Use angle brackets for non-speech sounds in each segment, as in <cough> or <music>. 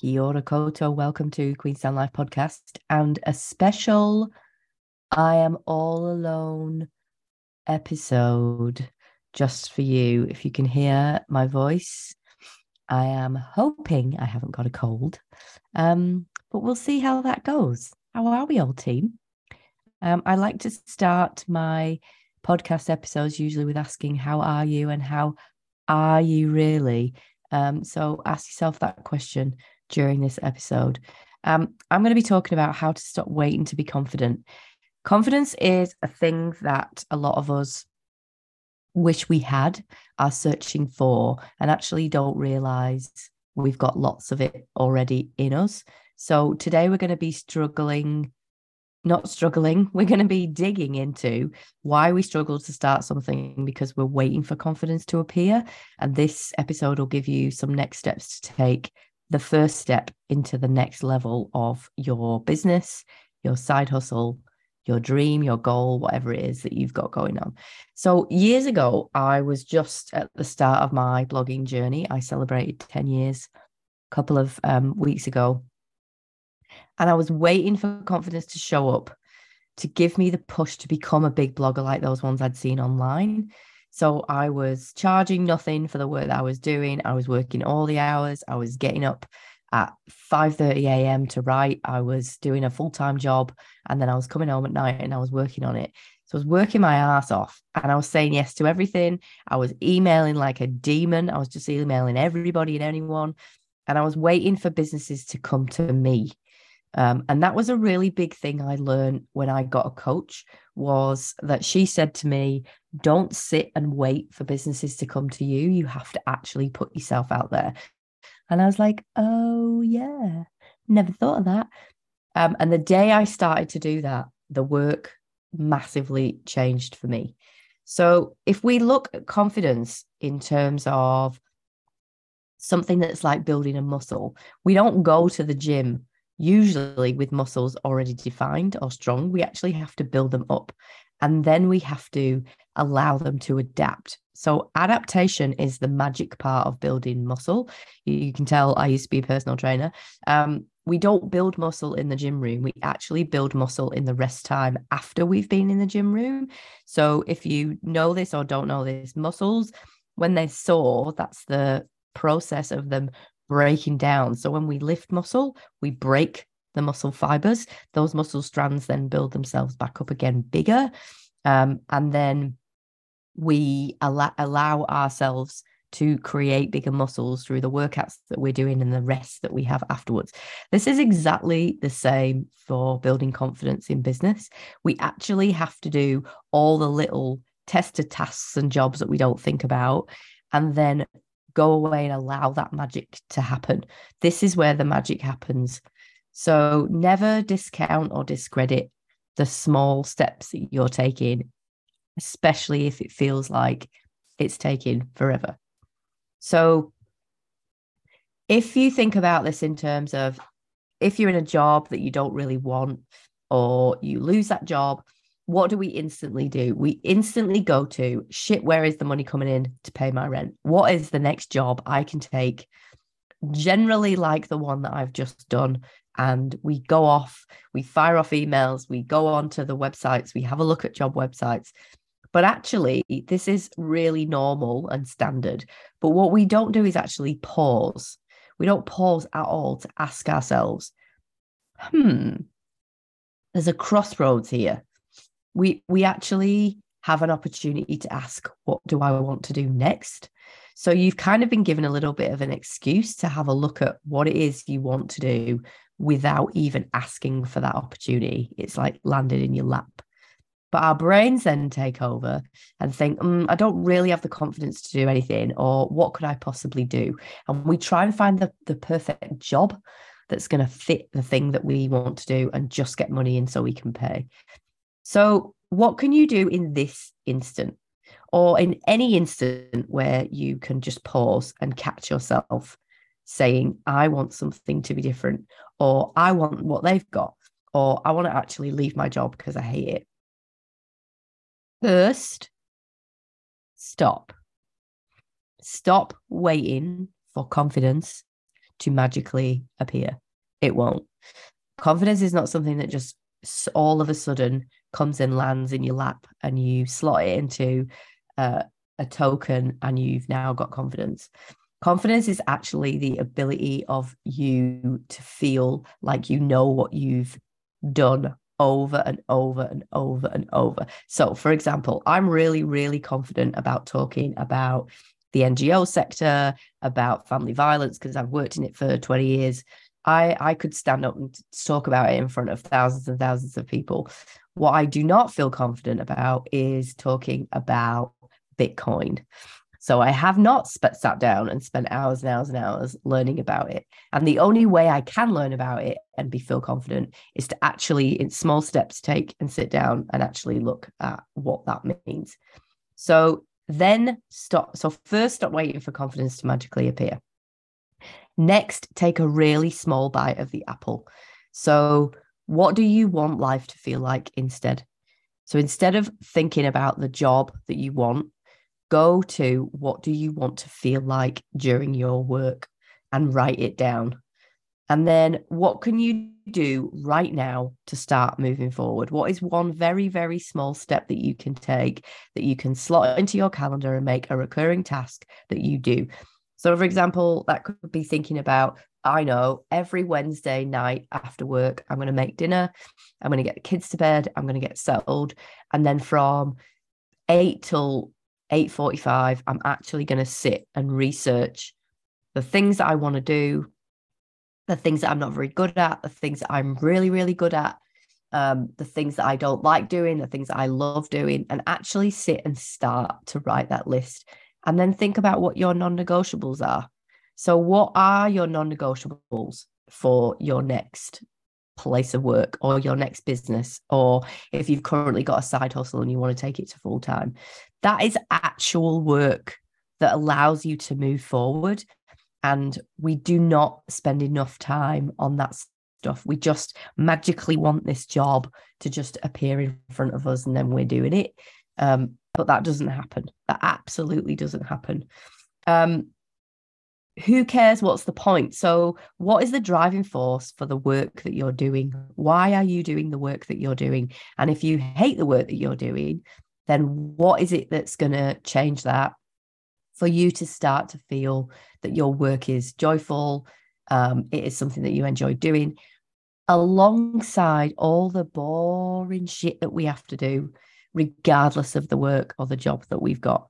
Kia ora koto. Welcome to Queenstown Life podcast and a special I am all alone episode just for you. If you can hear my voice, I am hoping I haven't got a cold, um, but we'll see how that goes. How are we, old team? Um, I like to start my podcast episodes usually with asking, How are you? and How are you really? Um, so ask yourself that question during this episode. Um, I'm going to be talking about how to stop waiting to be confident. Confidence is a thing that a lot of us wish we had, are searching for, and actually don't realize we've got lots of it already in us. So today we're going to be struggling, not struggling, <laughs> we're going to be digging into why we struggle to start something because we're waiting for confidence to appear. And this episode will give you some next steps to take the first step into the next level of your business, your side hustle, your dream, your goal, whatever it is that you've got going on. So, years ago, I was just at the start of my blogging journey. I celebrated 10 years a couple of um, weeks ago. And I was waiting for confidence to show up to give me the push to become a big blogger like those ones I'd seen online. So I was charging nothing for the work that I was doing. I was working all the hours. I was getting up at 5:30 a.m. to write. I was doing a full-time job and then I was coming home at night and I was working on it. So I was working my ass off and I was saying yes to everything. I was emailing like a demon. I was just emailing everybody and anyone. And I was waiting for businesses to come to me. Um, and that was a really big thing I learned when I got a coach was that she said to me, don't sit and wait for businesses to come to you. You have to actually put yourself out there. And I was like, oh, yeah, never thought of that. Um, and the day I started to do that, the work massively changed for me. So if we look at confidence in terms of something that's like building a muscle, we don't go to the gym usually with muscles already defined or strong. We actually have to build them up and then we have to allow them to adapt. So, adaptation is the magic part of building muscle. You can tell I used to be a personal trainer. Um, we don't build muscle in the gym room. We actually build muscle in the rest time after we've been in the gym room. So, if you know this or don't know this, muscles, when they're sore, that's the process of them breaking down. So when we lift muscle, we break the muscle fibers. Those muscle strands then build themselves back up again bigger. Um, and then we allow, allow ourselves to create bigger muscles through the workouts that we're doing and the rest that we have afterwards. This is exactly the same for building confidence in business. We actually have to do all the little tester tasks and jobs that we don't think about and then go away and allow that magic to happen. This is where the magic happens. So never discount or discredit the small steps that you're taking, especially if it feels like it's taking forever. So if you think about this in terms of if you're in a job that you don't really want or you lose that job, what do we instantly do? We instantly go to shit, where is the money coming in to pay my rent? What is the next job I can take? Generally, like the one that I've just done. And we go off, we fire off emails, we go onto the websites, we have a look at job websites. But actually, this is really normal and standard. But what we don't do is actually pause. We don't pause at all to ask ourselves, hmm, there's a crossroads here we we actually have an opportunity to ask what do i want to do next? So you've kind of been given a little bit of an excuse to have a look at what it is you want to do without even asking for that opportunity. It's like landed in your lap. But our brains then take over and think mm, i don't really have the confidence to do anything or what could i possibly do? And we try and find the, the perfect job that's going to fit the thing that we want to do and just get money in so we can pay so, what can you do in this instant or in any instant where you can just pause and catch yourself saying, I want something to be different, or I want what they've got, or I want to actually leave my job because I hate it? First, stop. Stop waiting for confidence to magically appear. It won't. Confidence is not something that just all of a sudden comes and lands in your lap and you slot it into uh, a token and you've now got confidence. Confidence is actually the ability of you to feel like you know what you've done over and over and over and over. So, for example, I'm really, really confident about talking about the NGO sector, about family violence, because I've worked in it for 20 years. I, I could stand up and talk about it in front of thousands and thousands of people. What I do not feel confident about is talking about Bitcoin. So I have not sat down and spent hours and hours and hours learning about it. And the only way I can learn about it and be feel confident is to actually, in small steps, take and sit down and actually look at what that means. So then stop. So first, stop waiting for confidence to magically appear. Next, take a really small bite of the apple. So, what do you want life to feel like instead? So, instead of thinking about the job that you want, go to what do you want to feel like during your work and write it down. And then what can you do right now to start moving forward? What is one very, very small step that you can take that you can slot into your calendar and make a recurring task that you do? So, for example, that could be thinking about I know every Wednesday night after work, I'm going to make dinner, I'm going to get the kids to bed, I'm going to get settled. And then from eight till 8.45 i'm actually going to sit and research the things that i want to do the things that i'm not very good at the things that i'm really really good at um, the things that i don't like doing the things that i love doing and actually sit and start to write that list and then think about what your non-negotiables are so what are your non-negotiables for your next place of work or your next business, or if you've currently got a side hustle and you want to take it to full time. That is actual work that allows you to move forward. And we do not spend enough time on that stuff. We just magically want this job to just appear in front of us and then we're doing it. Um, but that doesn't happen. That absolutely doesn't happen. Um, who cares? What's the point? So what is the driving force for the work that you're doing? Why are you doing the work that you're doing? And if you hate the work that you're doing then what is it that's going to change that for you to start to feel that your work is joyful um, it is something that you enjoy doing alongside all the boring shit that we have to do regardless of the work or the job that we've got.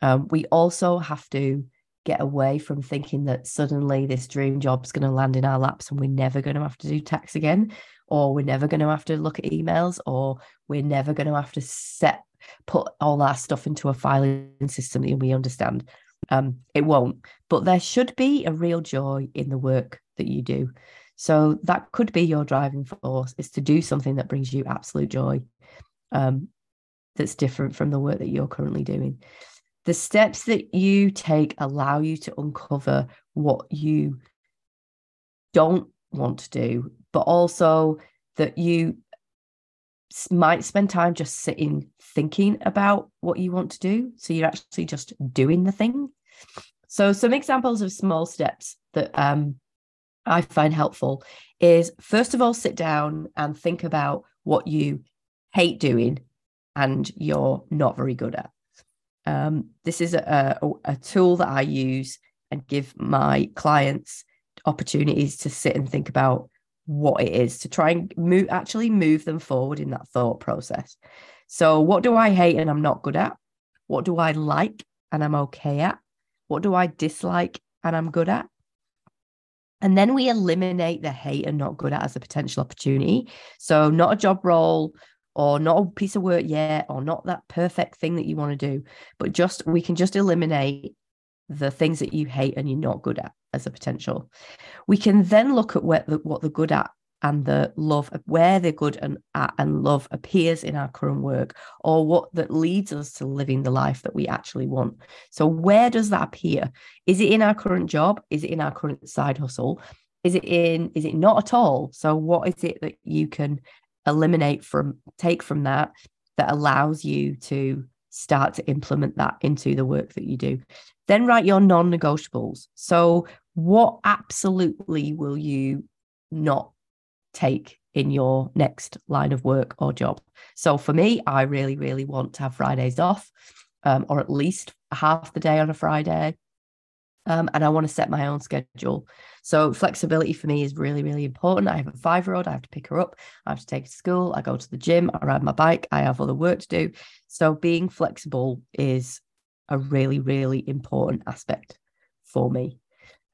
Um, we also have to get away from thinking that suddenly this dream job's going to land in our laps and we're never going to have to do tax again or we're never going to have to look at emails or we're never going to have to set put all our stuff into a filing system that we understand. Um, it won't but there should be a real joy in the work that you do. So that could be your driving force is to do something that brings you absolute joy. Um, that's different from the work that you're currently doing the steps that you take allow you to uncover what you don't want to do, but also that you might spend time just sitting thinking about what you want to do. So you're actually just doing the thing. So, some examples of small steps that um, I find helpful is first of all, sit down and think about what you hate doing and you're not very good at. Um, this is a, a, a tool that I use and give my clients opportunities to sit and think about what it is to try and move actually move them forward in that thought process. So what do I hate and I'm not good at? What do I like and I'm okay at? What do I dislike and I'm good at? And then we eliminate the hate and not good at as a potential opportunity. So, not a job role or not a piece of work yet or not that perfect thing that you want to do but just we can just eliminate the things that you hate and you're not good at as a potential. We can then look at what the, what the good at and the love where the good and at and love appears in our current work or what that leads us to living the life that we actually want. So where does that appear? Is it in our current job? Is it in our current side hustle? Is it in is it not at all? So what is it that you can eliminate from take from that that allows you to start to implement that into the work that you do Then write your non negotiables. So, what absolutely will you not take in your next line of work or job? So, for me, I really, really want to have Fridays off, um, or at least half the day on a Friday. Um, and I want to set my own schedule. So flexibility for me is really, really important. I have a five year old, I have to pick her up, I have to take her to school, I go to the gym, I ride my bike, I have other work to do. So being flexible is a really, really important aspect for me.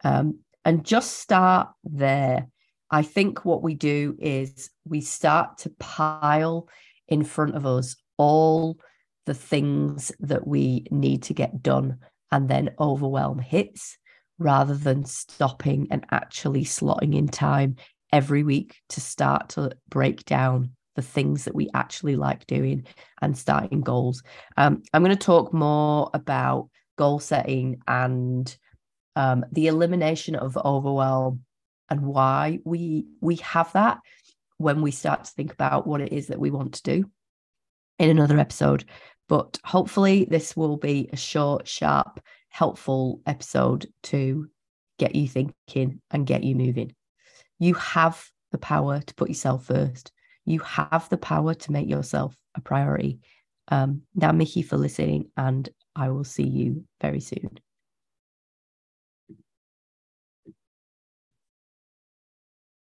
Um, and just start there. I think what we do is we start to pile in front of us all the things that we need to get done and then overwhelm hits rather than stopping and actually slotting in time every week to start to break down the things that we actually like doing and starting goals. Um, I'm going to talk more about goal setting and um, the elimination of overwhelm and why we we have that when we start to think about what it is that we want to do in another episode. But hopefully, this will be a short, sharp, helpful episode to get you thinking and get you moving. You have the power to put yourself first. You have the power to make yourself a priority. Um, now, Mickey, for listening, and I will see you very soon.